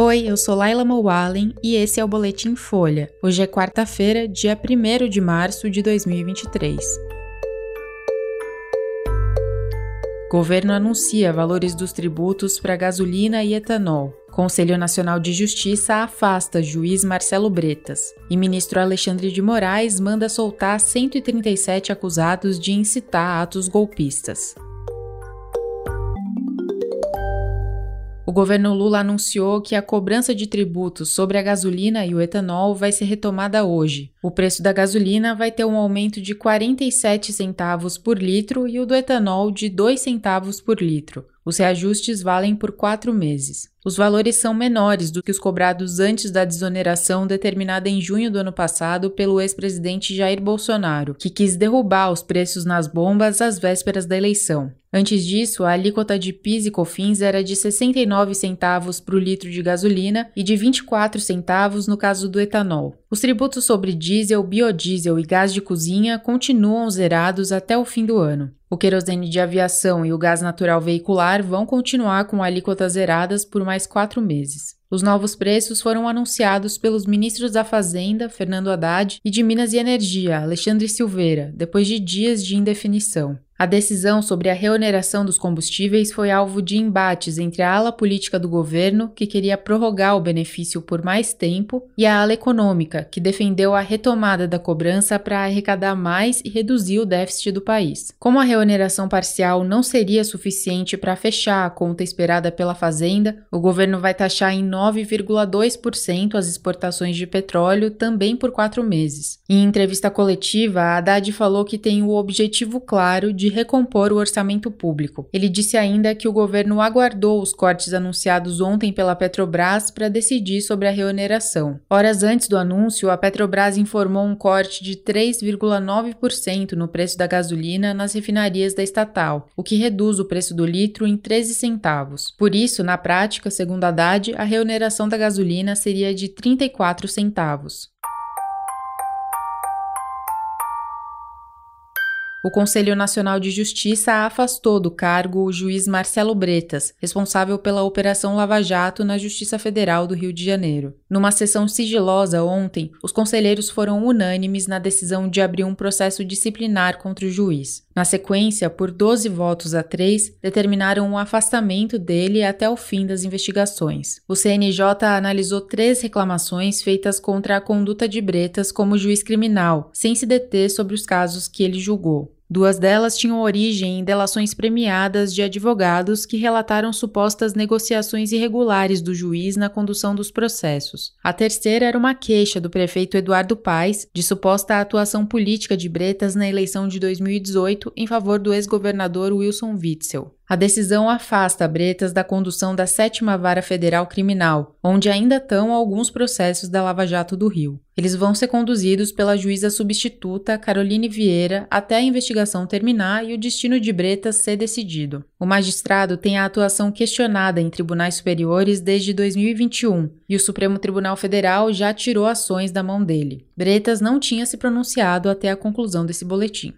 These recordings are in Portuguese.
Oi, eu sou Laila Mowallen e esse é o Boletim Folha. Hoje é quarta-feira, dia 1 de março de 2023. Governo anuncia valores dos tributos para gasolina e etanol. Conselho Nacional de Justiça afasta juiz Marcelo Bretas. E ministro Alexandre de Moraes manda soltar 137 acusados de incitar atos golpistas. O governo Lula anunciou que a cobrança de tributos sobre a gasolina e o etanol vai ser retomada hoje. O preço da gasolina vai ter um aumento de 47 centavos por litro e o do etanol de 2 centavos por litro. Os reajustes valem por quatro meses. Os valores são menores do que os cobrados antes da desoneração determinada em junho do ano passado pelo ex-presidente Jair Bolsonaro, que quis derrubar os preços nas bombas às vésperas da eleição. Antes disso, a alíquota de PIS e COFINS era de 69 centavos para o litro de gasolina e de 24 centavos no caso do etanol. Os tributos sobre diesel, biodiesel e gás de cozinha continuam zerados até o fim do ano. O querosene de aviação e o gás natural veicular vão continuar com alíquotas zeradas por mais quatro meses. Os novos preços foram anunciados pelos ministros da Fazenda, Fernando Haddad, e de Minas e Energia, Alexandre Silveira, depois de dias de indefinição. A decisão sobre a reoneração dos combustíveis foi alvo de embates entre a ala política do governo, que queria prorrogar o benefício por mais tempo, e a ala econômica, que defendeu a retomada da cobrança para arrecadar mais e reduzir o déficit do país. Como a reoneração parcial não seria suficiente para fechar a conta esperada pela Fazenda, o governo vai taxar em 9,2% as exportações de petróleo também por quatro meses. Em entrevista coletiva, a Haddad falou que tem o objetivo claro de de recompor o orçamento público. Ele disse ainda que o governo aguardou os cortes anunciados ontem pela Petrobras para decidir sobre a reoneração. Horas antes do anúncio, a Petrobras informou um corte de 3,9% no preço da gasolina nas refinarias da estatal, o que reduz o preço do litro em 13 centavos. Por isso, na prática, segundo Haddad, a reoneração da gasolina seria de 34 centavos. O Conselho Nacional de Justiça afastou do cargo o juiz Marcelo Bretas, responsável pela Operação Lava Jato na Justiça Federal do Rio de Janeiro. Numa sessão sigilosa ontem, os conselheiros foram unânimes na decisão de abrir um processo disciplinar contra o juiz. Na sequência, por 12 votos a 3, determinaram o afastamento dele até o fim das investigações. O CNJ analisou três reclamações feitas contra a conduta de Bretas como juiz criminal, sem se deter sobre os casos que ele julgou. Duas delas tinham origem em delações premiadas de advogados que relataram supostas negociações irregulares do juiz na condução dos processos. A terceira era uma queixa do prefeito Eduardo Paes de suposta atuação política de Bretas na eleição de 2018 em favor do ex-governador Wilson Witzel. A decisão afasta Bretas da condução da sétima vara federal criminal, onde ainda estão alguns processos da Lava Jato do Rio. Eles vão ser conduzidos pela juíza substituta Caroline Vieira até a investigação terminar e o destino de Bretas ser decidido. O magistrado tem a atuação questionada em tribunais superiores desde 2021 e o Supremo Tribunal Federal já tirou ações da mão dele. Bretas não tinha se pronunciado até a conclusão desse boletim.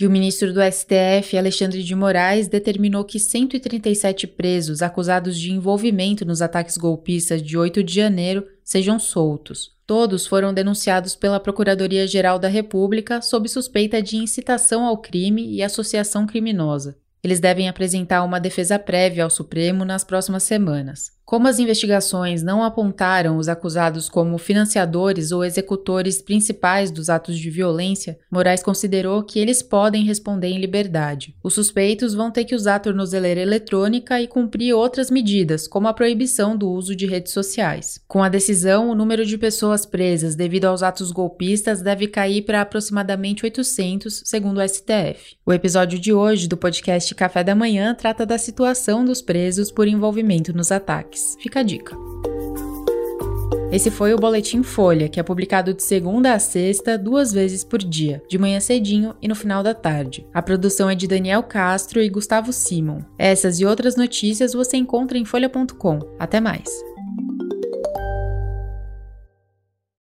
E o ministro do STF, Alexandre de Moraes, determinou que 137 presos acusados de envolvimento nos ataques golpistas de 8 de janeiro sejam soltos. Todos foram denunciados pela Procuradoria-Geral da República sob suspeita de incitação ao crime e associação criminosa. Eles devem apresentar uma defesa prévia ao Supremo nas próximas semanas. Como as investigações não apontaram os acusados como financiadores ou executores principais dos atos de violência, Moraes considerou que eles podem responder em liberdade. Os suspeitos vão ter que usar tornozeleira eletrônica e cumprir outras medidas, como a proibição do uso de redes sociais. Com a decisão, o número de pessoas presas devido aos atos golpistas deve cair para aproximadamente 800, segundo o STF. O episódio de hoje do podcast Café da Manhã trata da situação dos presos por envolvimento nos ataques. Fica a dica. Esse foi o Boletim Folha, que é publicado de segunda a sexta, duas vezes por dia, de manhã cedinho e no final da tarde. A produção é de Daniel Castro e Gustavo Simon. Essas e outras notícias você encontra em folha.com. Até mais!